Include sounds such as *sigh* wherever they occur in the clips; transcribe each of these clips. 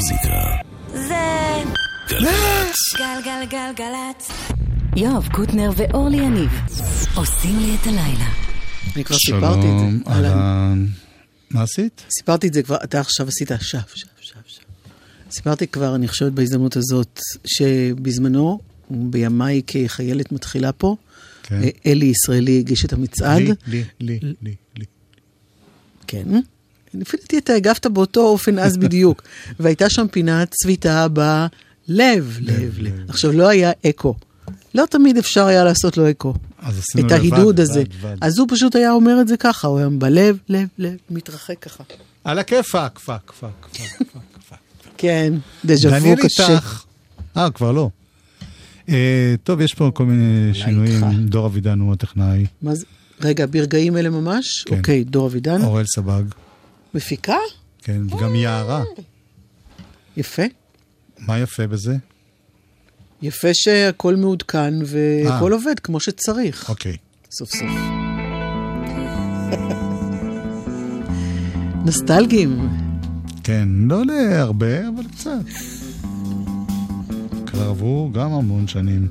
המוזיקה. זה גלגלצ. גלגלגלגלצ. יואב קוטנר ואורלי יניב עושים לי את הלילה. אני כבר סיפרתי את שלום, זה. אהלן. אהלן. מה עשית? סיפרתי את זה כבר, אתה עכשיו עשית שף, שף, שף, שף. סיפרתי כבר, אני חושבת בהזדמנות הזאת, שבזמנו, בימיי כחיילת מתחילה פה, כן. אה, אלי ישראלי הגיש את המצעד. לי, לי, לי, לי, לי. כן. לפי דעתי אתה הגבת באותו אופן אז *laughs* בדיוק. והייתה שם פינת צביתה בלב, לב, לב. עכשיו, לא היה אקו. לא תמיד אפשר היה לעשות לו אקו. אז עשינו את לבד, ההידוד הזה. לבד. אז הוא פשוט היה אומר את זה ככה, הוא היה בלב, לב, לב, מתרחק ככה. על הכיפאק, פאק, פאק, פאק, פאק. כן, דז'ה וו קשה. איתך. אה, כבר לא. אה, טוב, יש פה כל מיני שינויים. דור אבידן הוא הטכנאי? רגע, ברגעים אלה ממש? כן. אוקיי, דור אבידן. אוראל סבג, מפיקה? כן, וגם יערה. יפה. מה יפה בזה? יפה שהכל מעודכן והכל אה. עובד כמו שצריך. אוקיי. סוף סוף. נוסטלגים. כן, לא להרבה, אבל קצת. כבר עברו גם המון שנים.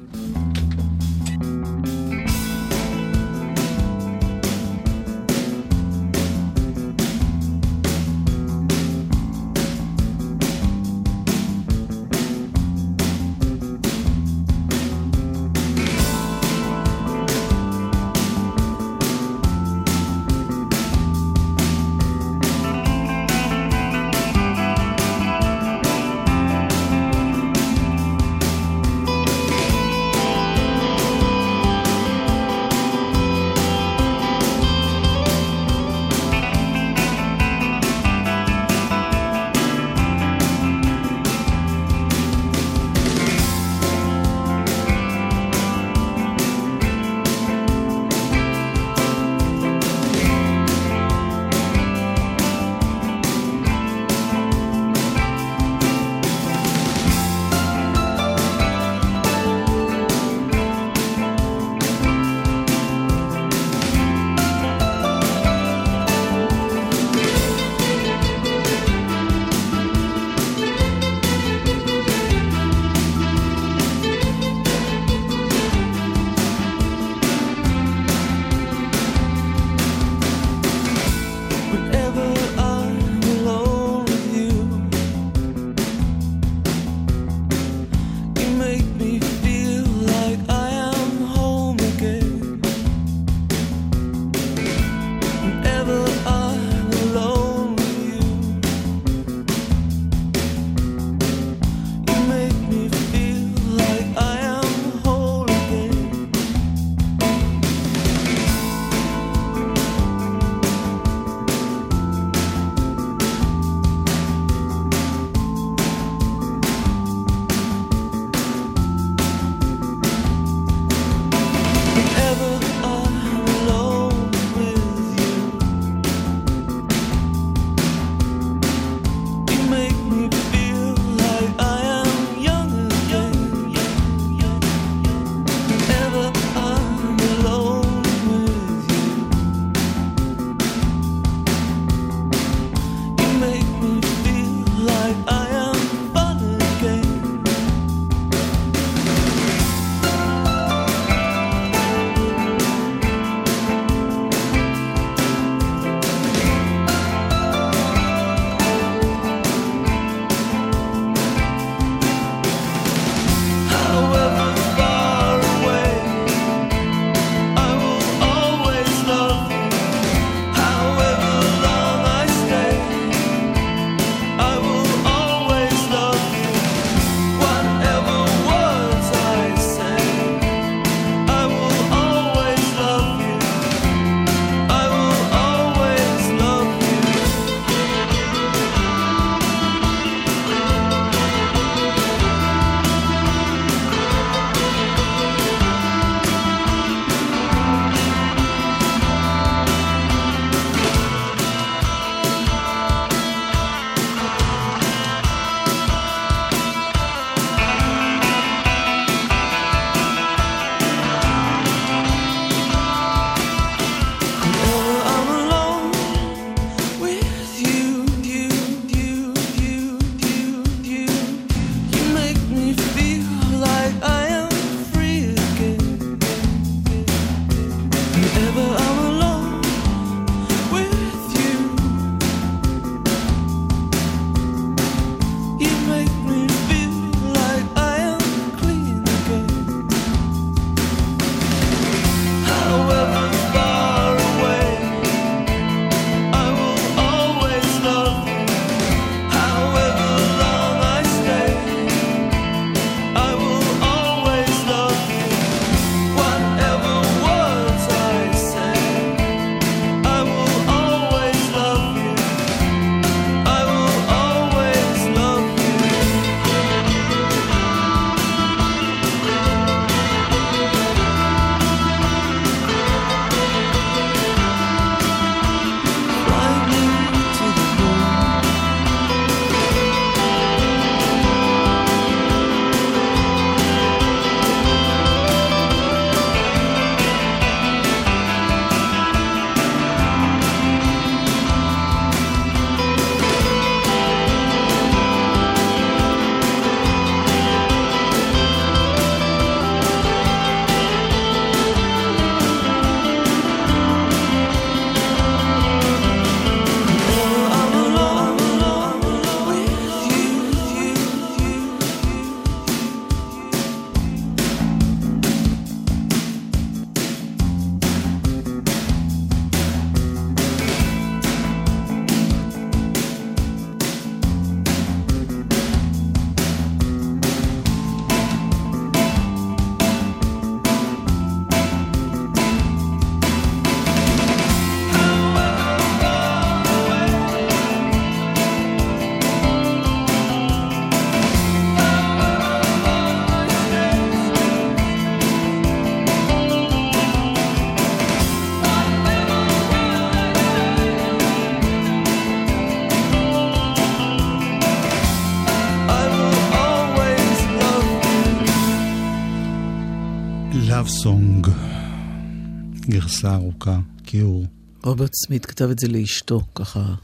גרסה ארוכה, כיעור. רוברט סמית כתב את זה לאשתו, ככה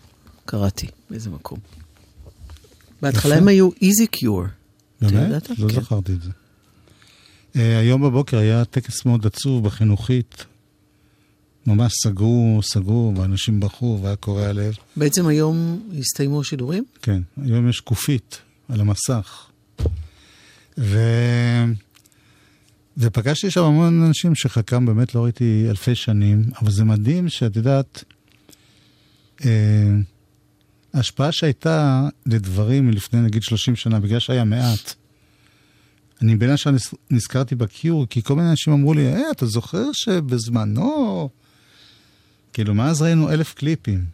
קראתי באיזה מקום. בהתחלה. הם היו איזי קיור. באמת? לא כן. זכרתי את זה. אה, היום בבוקר היה טקס מאוד עצוב בחינוכית. ממש סגרו, סגרו, ואנשים בכו, והיה קורע לב. בעצם היום הסתיימו השידורים? כן, היום יש שקופית על המסך. ו... ופגשתי שם המון אנשים שחלקם באמת לא ראיתי אלפי שנים, אבל זה מדהים שאת יודעת, אה, ההשפעה שהייתה לדברים מלפני נגיד 30 שנה, בגלל שהיה מעט. אני בין השאר נז- נזכרתי בקיור, כי כל מיני אנשים אמרו לי, אה, אתה זוכר שבזמנו... כאילו, מאז ראינו אלף קליפים.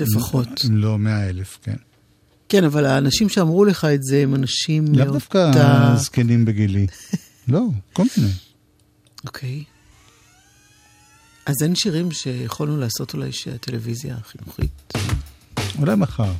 לפחות. אם לא מאה אלף, כן. כן, אבל האנשים שאמרו לך את זה הם אנשים לאו דווקא. זקנים בגילי. *laughs* לא, כל מיני. אוקיי. אז אין שירים שיכולנו לעשות אולי שהטלוויזיה החינוכית... אולי מחר.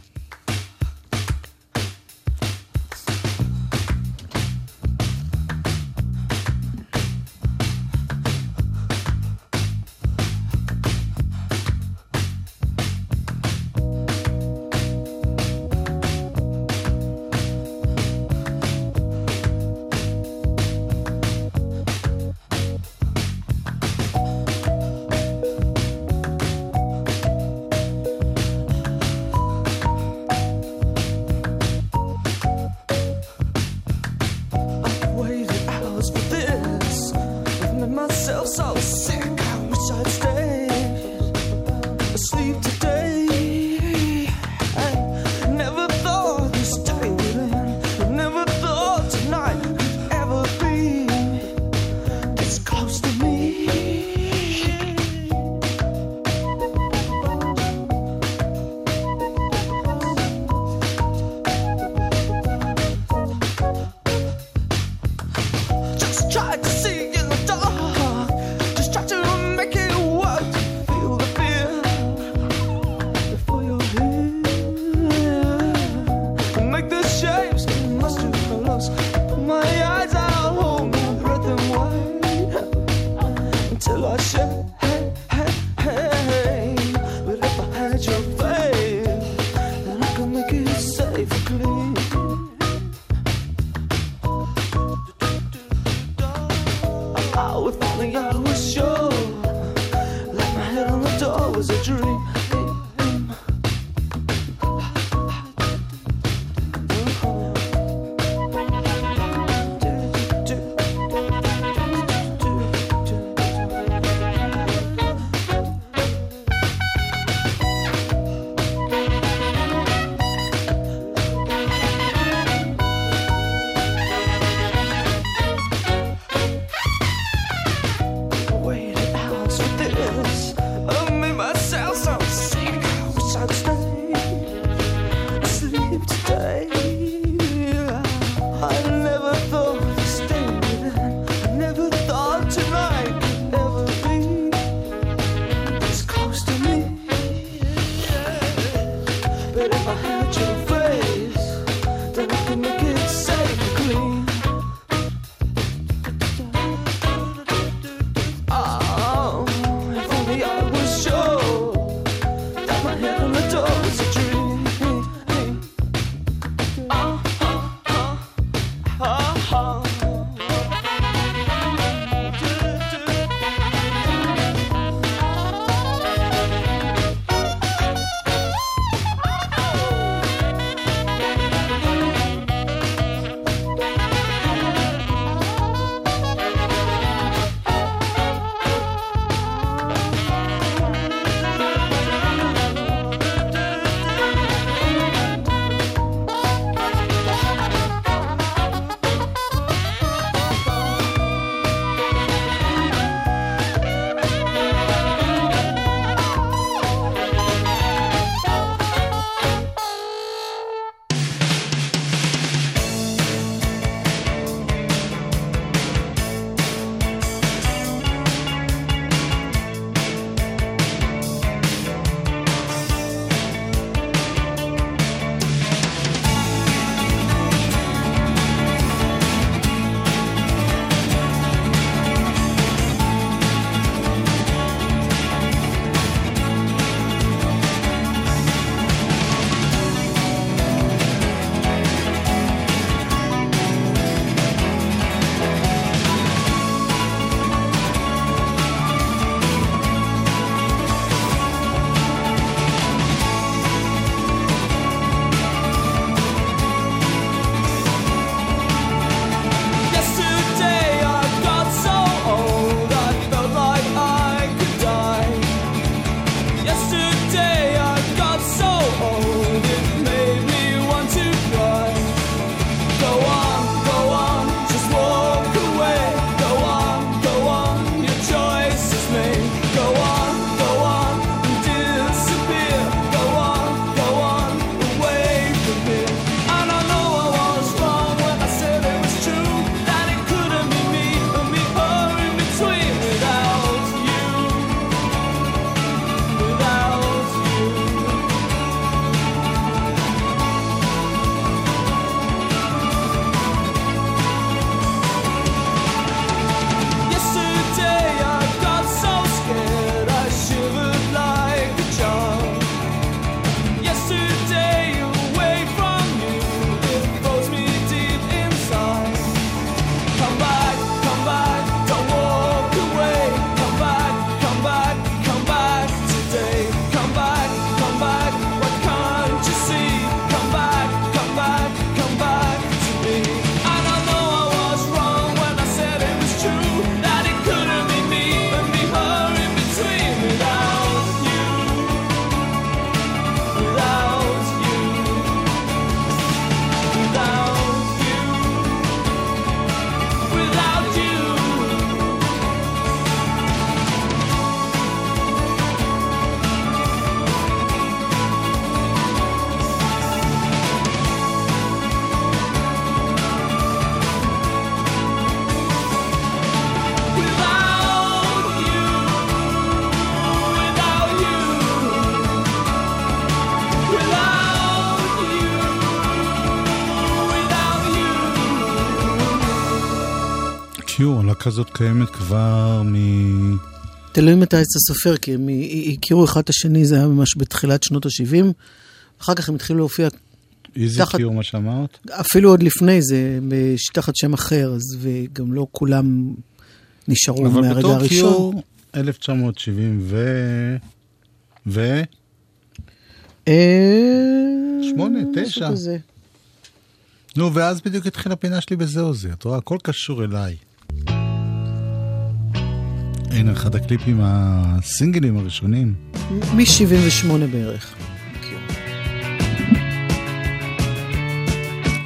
darling, I wish you הזאת קיימת כבר מ... תלוי מתי אתה סופר, כי הם הכירו אחד את השני, זה היה ממש בתחילת שנות ה-70. אחר כך הם התחילו להופיע איזה תחת- קיור מה שאמרת? אפילו עוד לפני זה, תחת שם אחר, אז וגם לא כולם נשארו אבל מהרגע בתור הראשון. קיור, 1970 ו... ו... אה, שמונה, תשע. נו, ואז בדיוק התחילה הפינה שלי בזהו זה. את רואה, הכל קשור אליי. הנה אחד הקליפים הסינגלים הראשונים. מ-78 בערך.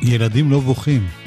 ילדים לא בוכים.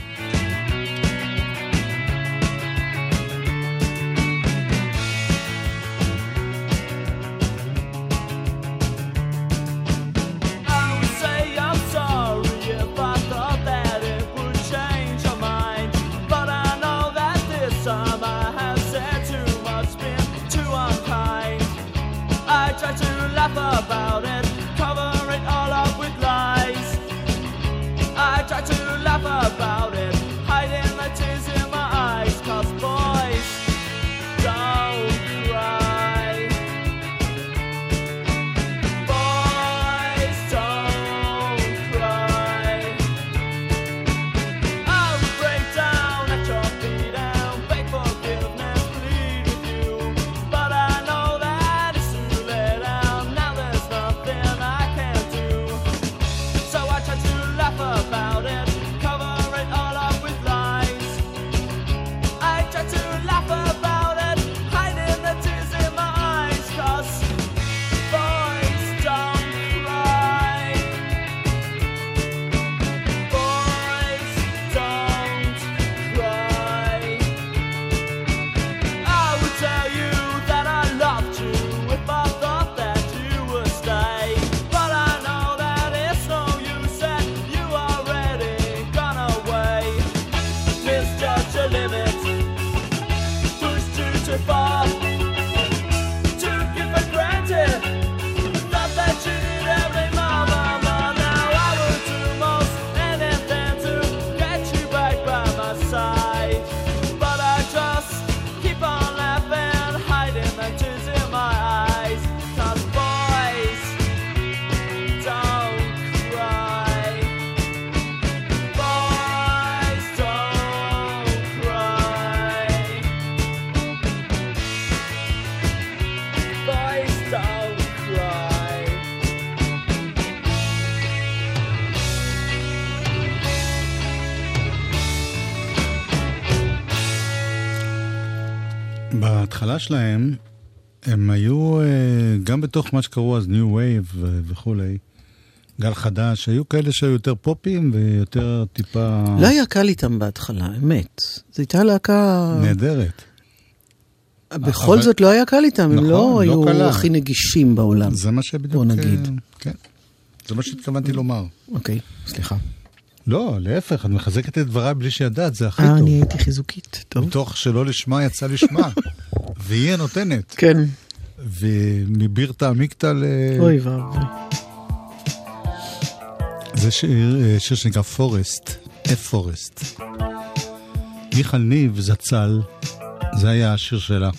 שלהם, הם היו אה, גם בתוך מה שקראו אז New Wave וכולי, גל חדש, היו כאלה שהיו יותר פופים ויותר טיפה לא היה קל איתם בהתחלה, אמת. זו הייתה להקה... נהדרת. בכל אבל- זאת לא היה קל איתם, הם נכון, לא לא היו קלה. הכי נגישים בעולם. זה מה שבדיוק... בוא נגיד. אה, כן. זה מה שהתכוונתי לומר. אוקיי, סליחה. לא, להפך, את מחזקת את דבריי בלי שידעת, זה הכי אה, טוב. אני הייתי חיזוקית, טוב. מתוך שלא לשמה יצא לשמה. *laughs* והיא הנותנת. כן, ומבירתא עמיקתא ל... אוי ואבוי. זה שיר, אה, שיר שנקרא פורסט, F פורסט. מיכל ניב זצ"ל, זה היה השיר שלה.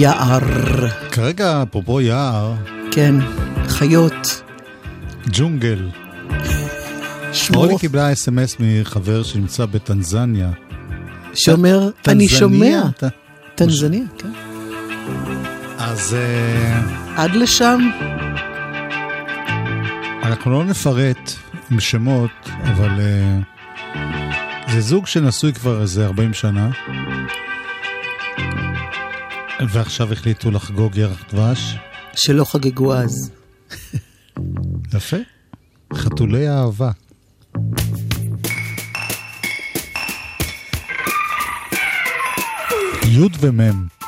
יער. כרגע, אפרופו יער... כן, חיות. ג'ונגל. שמור. אורלי קיבלה אס.אם.אס מחבר שנמצא בטנזניה. שאומר, ת... אני שומע. ת... טנזניה, מש... כן. אז... אה, עד לשם? אנחנו לא נפרט עם שמות, אבל uh, זה זוג שנשוי כבר איזה 40 שנה. ועכשיו החליטו לחגוג ירח דבש? שלא חגגו אז. יפה. חתולי אהבה. י' ומ'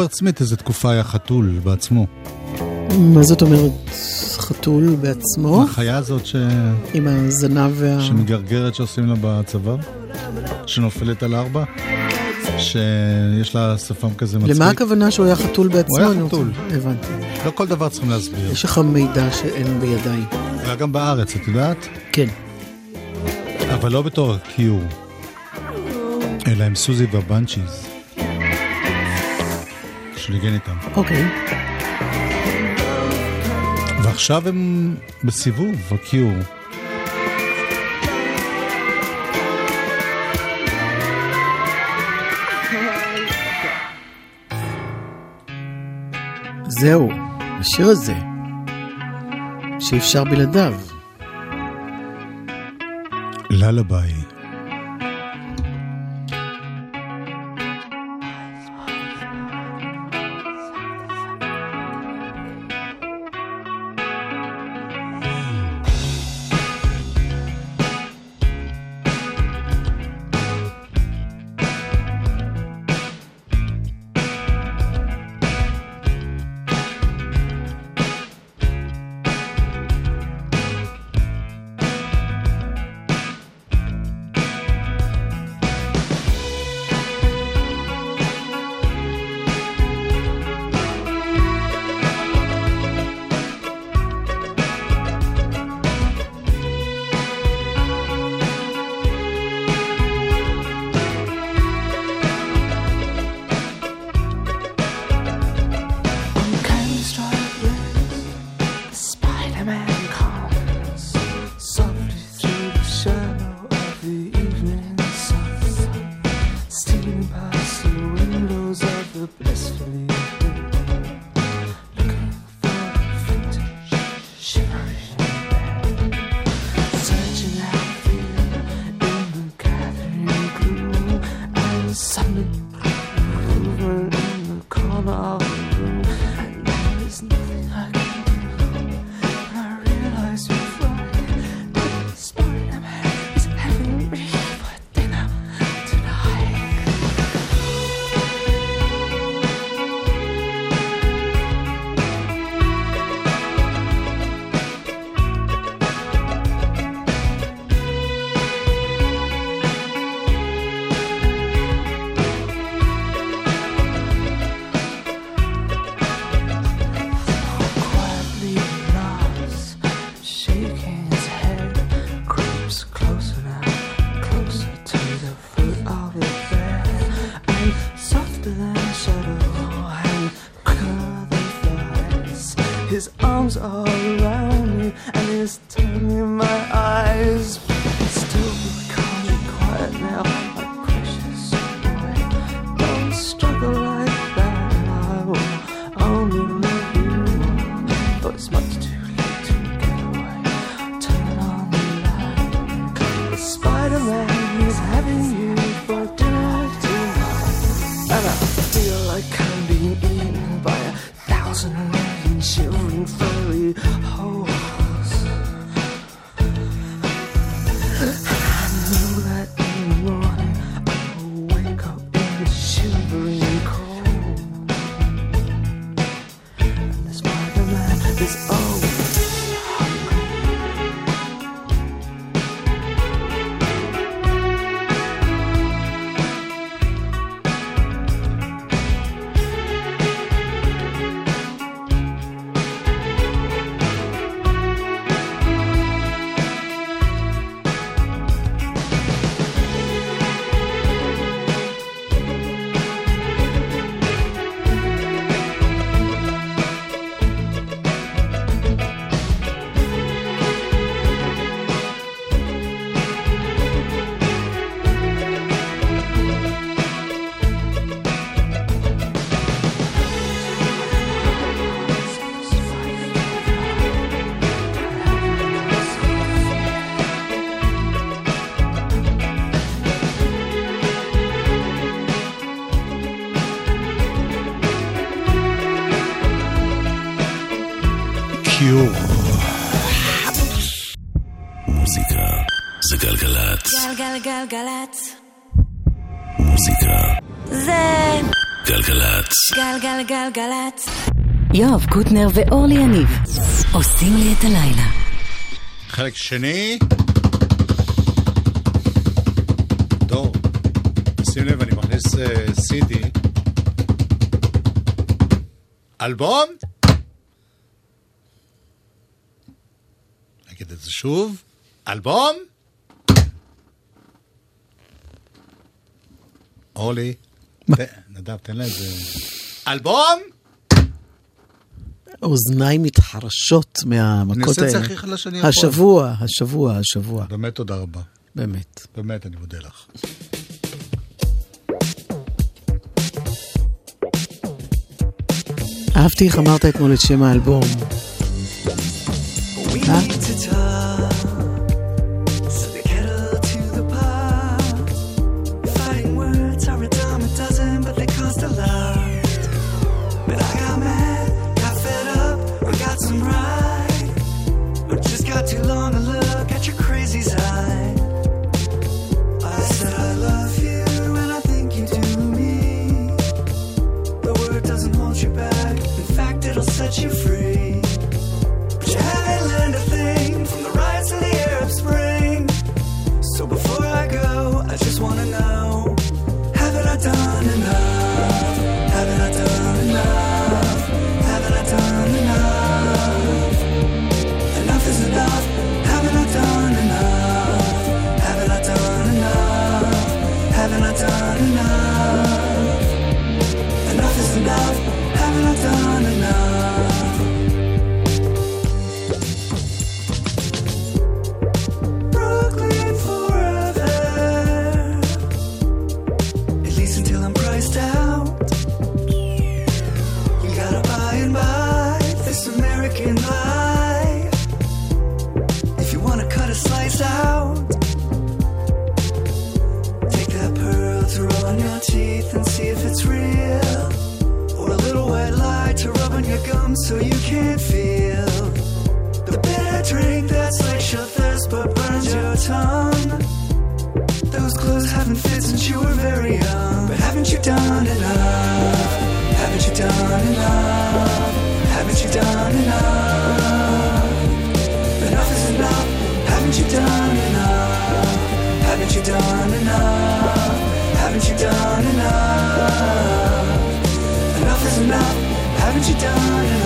רוברט סמית איזה תקופה היה חתול בעצמו. מה זאת אומרת חתול בעצמו? החיה הזאת ש... עם הזנב וה... שמגרגרת שעושים לה בצבא? שנופלת על ארבע? שיש לה שפם כזה מצחיק. למה הכוונה שהוא היה חתול בעצמו? הוא היה חתול. הבנתי. לא כל דבר צריכים להסביר. יש לך מידע שאין בידיי. היה גם בארץ, את יודעת? כן. אבל לא בתור קיור, אלא עם סוזי והבנצ'יז. שניגן איתם. אוקיי. ועכשיו הם בסיבוב, הקיור. זהו, השיר הזה, שאי אפשר בלעדיו. ללביי. על גלגלצ. יואב קוטנר ואורלי יניב עושים לי את הלילה. חלק שני. דור, שים לב, אני מכניס אה, סידי. אלבום? נגיד את זה שוב. אלבום? אורלי, נדב, תן לה איזה... אלבום? אוזניים מתחרשות מהמכות האלה. אני אעשה את זה הכי חלש שאני יכול. השבוע, השבוע, השבוע. באמת תודה רבה. באמת. באמת, אני מודה לך. אהבתי איך אמרת אתמול את שם האלבום. אה? she done?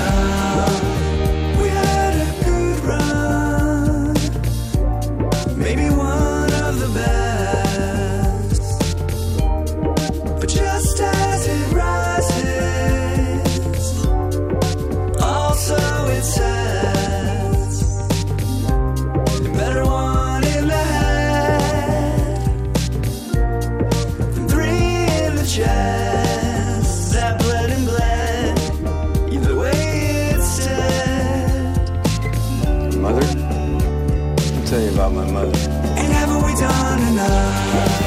my. And haven't we done enough?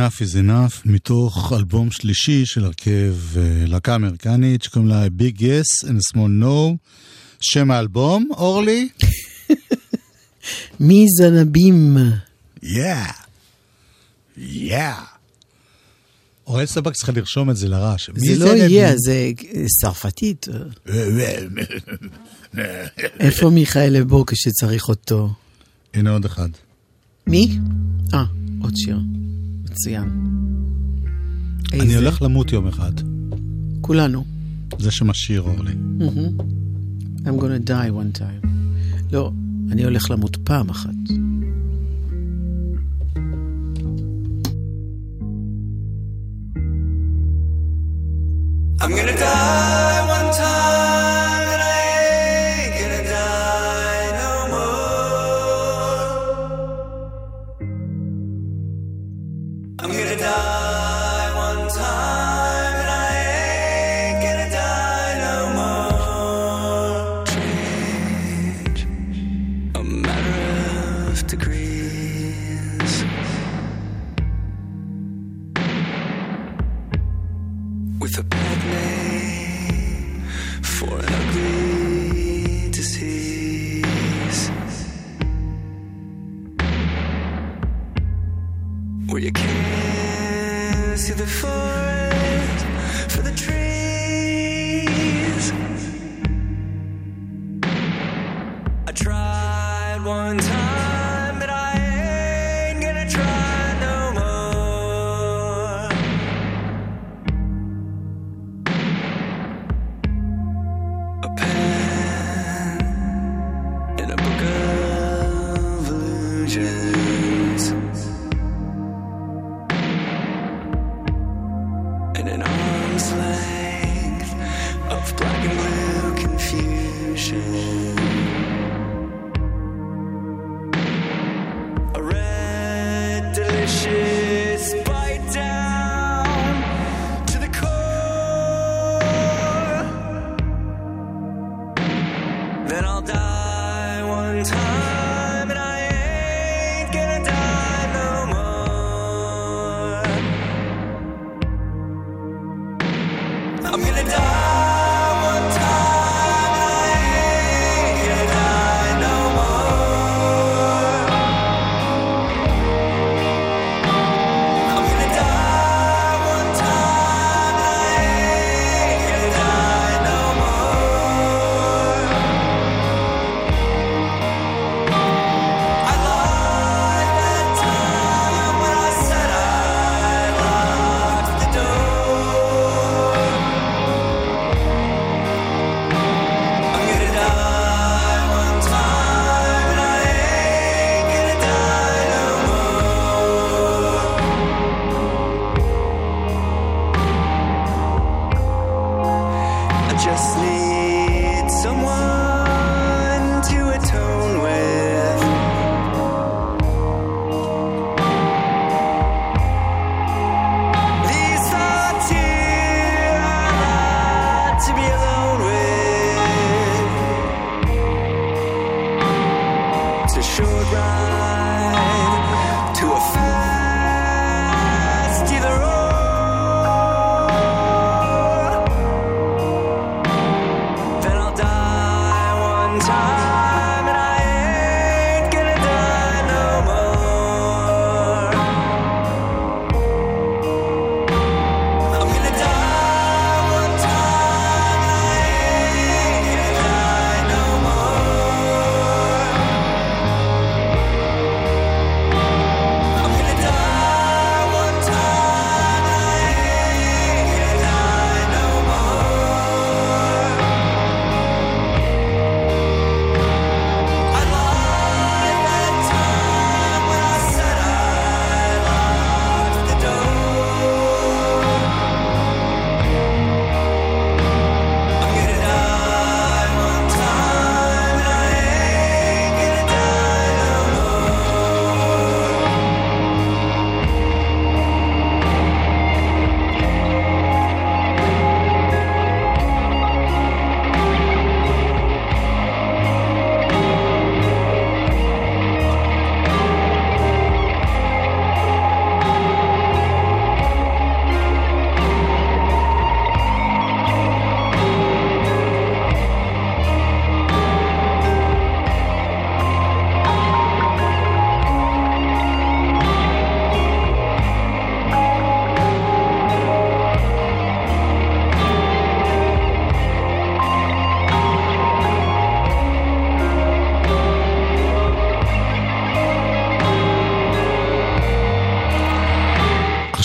Enough is Enough מתוך אלבום שלישי של הרכב אה, להקה אמריקנית שקוראים לה Big Yes and a Small No. שם האלבום, אורלי? *laughs* מי זנבים? יא! יא! אורל סבק צריכה לרשום את זה לרעש. זה לא יא, זה צרפתית. *laughs* איפה מיכאל לבו כשצריך אותו? הנה עוד אחד. מי? אה, עוד שיר. מצוין. איזה? אני הולך למות יום אחד. כולנו. זה שמשאיר אורלי. Mm-hmm. I'm gonna die one time. לא, אני הולך למות פעם אחת. I'm gonna die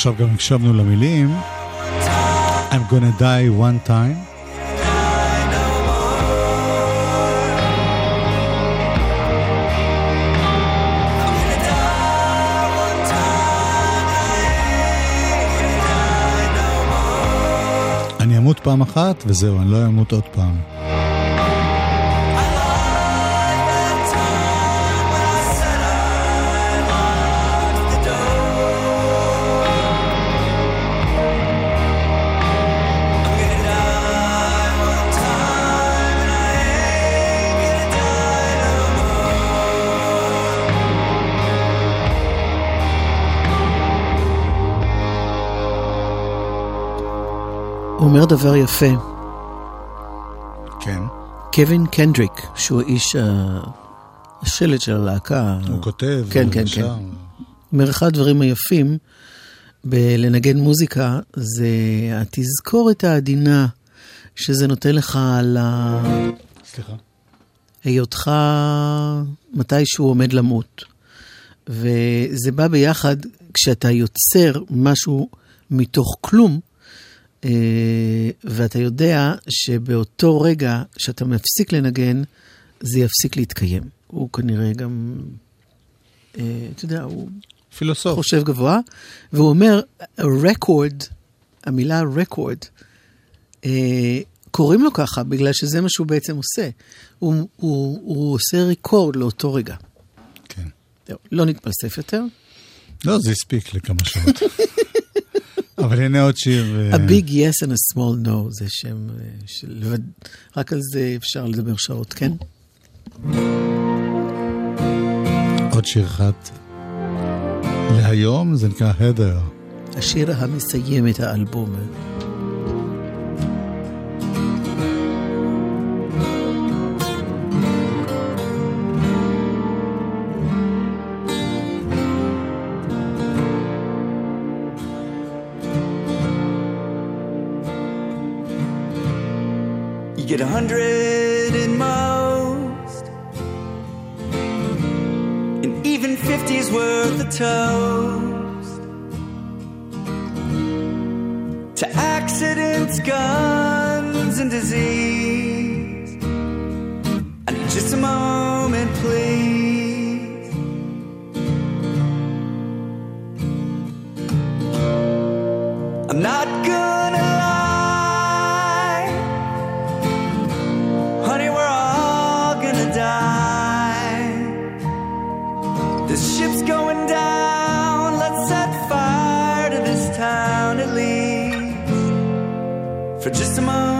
עכשיו גם הקשבנו למילים. I'm gonna die one time. אני אמות פעם אחת וזהו, אני לא אמות עוד פעם. אומר דבר יפה. כן. קווין קנדריק, שהוא איש ה- השלד של הלהקה. הוא כותב, כן, הוא כן. כן. אומר, אחד הדברים היפים בלנגן מוזיקה זה התזכורת העדינה שזה נותן לך על ה... סליחה. היותך מתישהו עומד למות. וזה בא ביחד כשאתה יוצר משהו מתוך כלום, אה, ואתה יודע שבאותו רגע שאתה מפסיק לנגן, זה יפסיק להתקיים. הוא כנראה גם, אה, אתה יודע, הוא פילוסוף. חושב גבוה, והוא אומר, רקורד, המילה רקורד, אה, קוראים לו ככה בגלל שזה מה שהוא בעצם עושה. הוא, הוא, הוא עושה ריקורד לאותו רגע. כן. זהו, לא נתפלסף יותר. לא, זה הספיק לכמה שעות. *laughs* אבל הנה עוד שיר. אה, A big yes and a small no זה שם אה, של... רק על זה אפשר לדבר שעות, כן? עוד שיר אחד להיום, זה נקרא הדר. השיר המסיים את האלבום. Get a hundred most, and even fifty's worth of toast. To accidents, guns, For just a moment,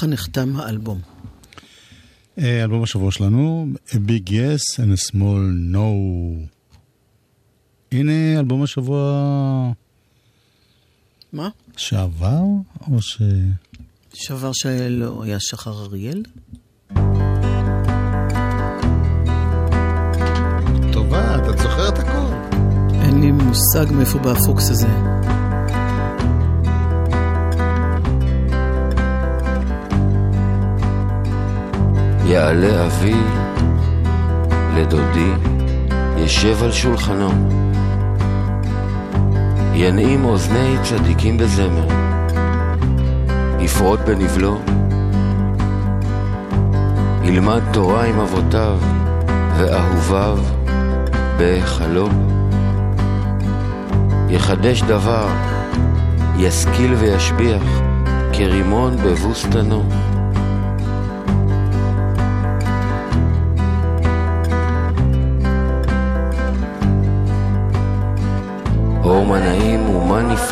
ככה נחתם האלבום. אה, אלבום השבוע שלנו, A Big Yes and a Small No. הנה אלבום השבוע מה? שעבר, או ש... שעבר שלא היה שחר אריאל? טובה, אתה זוכר את הכל. אין לי מושג מאיפה בא הפוקס הזה. יעלה אבי לדודי, ישב על שולחנו, ינעים אוזני צדיקים בזמר, יפרוט בנבלו, ילמד תורה עם אבותיו ואהוביו בהיכלו, יחדש דבר, ישכיל וישביח, כרימון בבוסתנו.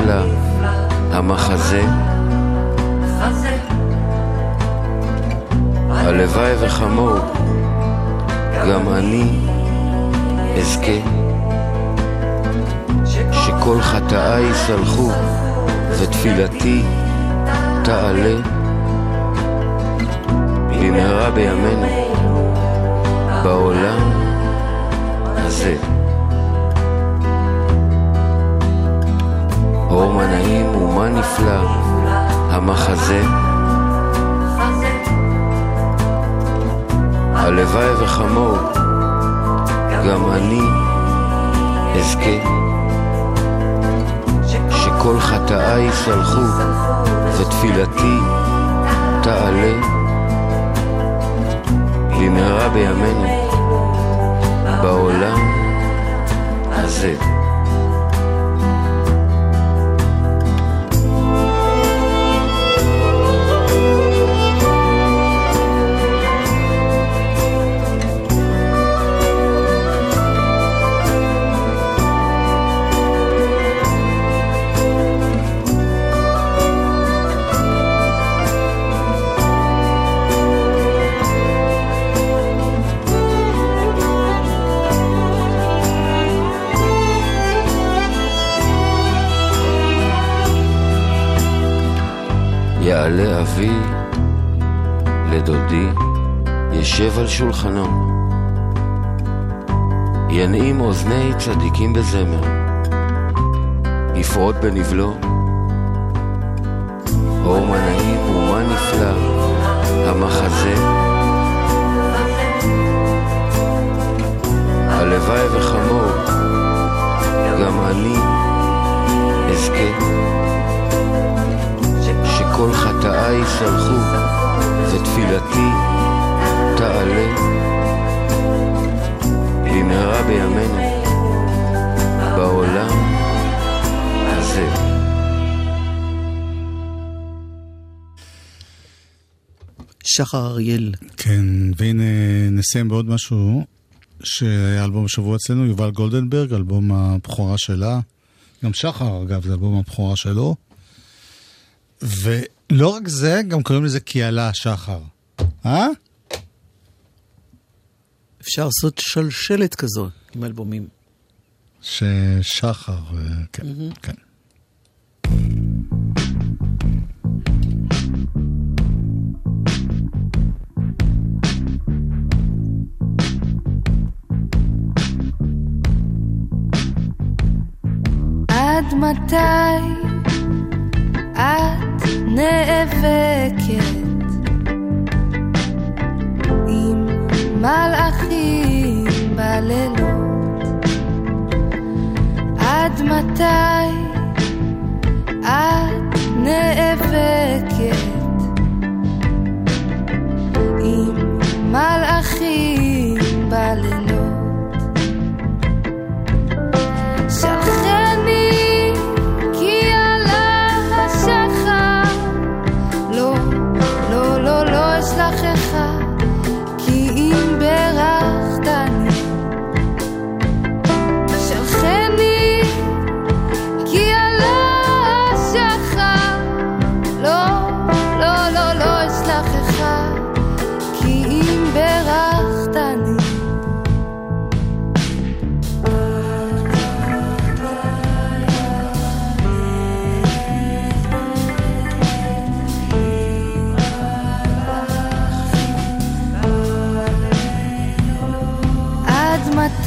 נפלא, המחזה. הלוואי וכמוהו, גם אני אזכה. שכל חטאיי יסלחו, ותפילתי תעלה. במהרה בימינו, בעולם הזה. אור מה נעים ומה נפלא, המחזה. הלוואי וכמוהו, גם אני אזכה. שכל חטאיי יסלחו, ותפילתי תעלה. במהרה בימינו, בעולם הזה. לדודי, ישב על שולחנו, ינעים אוזני צדיקים בזמר, יפרוט בנבלו, אור מה נעים ומה נפלא, המחזה. הלוואי וכמוהו, גם אני אזכה. שכל חטאיי יסלחו, ותפילתי תעלה. במהרה בימינו, בעולם הזה. שחר אריאל. כן, והנה נסיים בעוד משהו שהיה אלבום השבוע אצלנו, יובל גולדנברג, אלבום הבכורה שלה. גם שחר, אגב, זה אלבום הבכורה שלו. ולא רק זה, גם קוראים לזה כי עלה שחר. אה? אפשר לעשות שלשלת כזאת עם אלבומים. ששחר, אה, כן, כן. עד מתי את נאבקת עם מלאכים בלילות. עד מתי את נאבקת עם מלאכים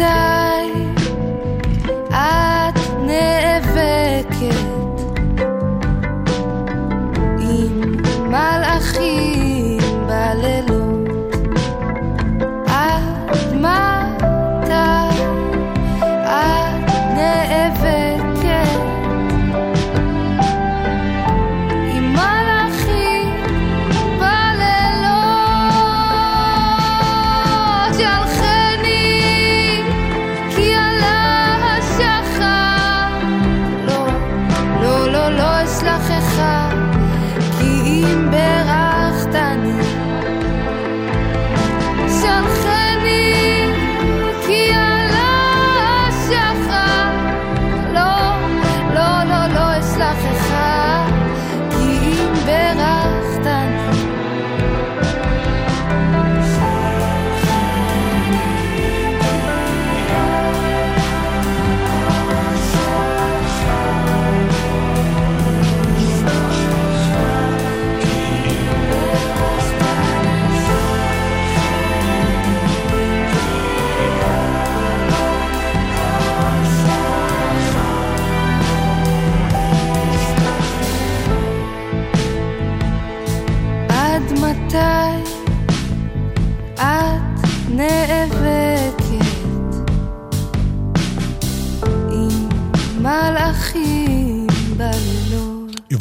את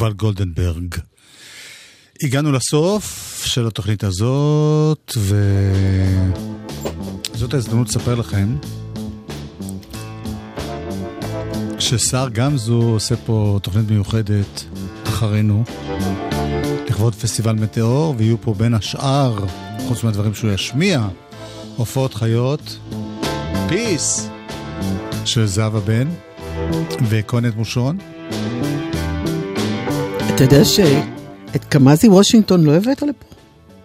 יובל גולדנברג. הגענו לסוף של התוכנית הזאת, וזאת ההזדמנות לספר לכם ששר גמזו עושה פה תוכנית מיוחדת אחרינו, לכבוד פסטיבל מטאור, ויהיו פה בין השאר, חוץ מהדברים שהוא ישמיע, הופעות חיות, פיס של זהבה בן וקונת מושון. אתה יודע שאת קמאזי וושינגטון לא הבאת לפה?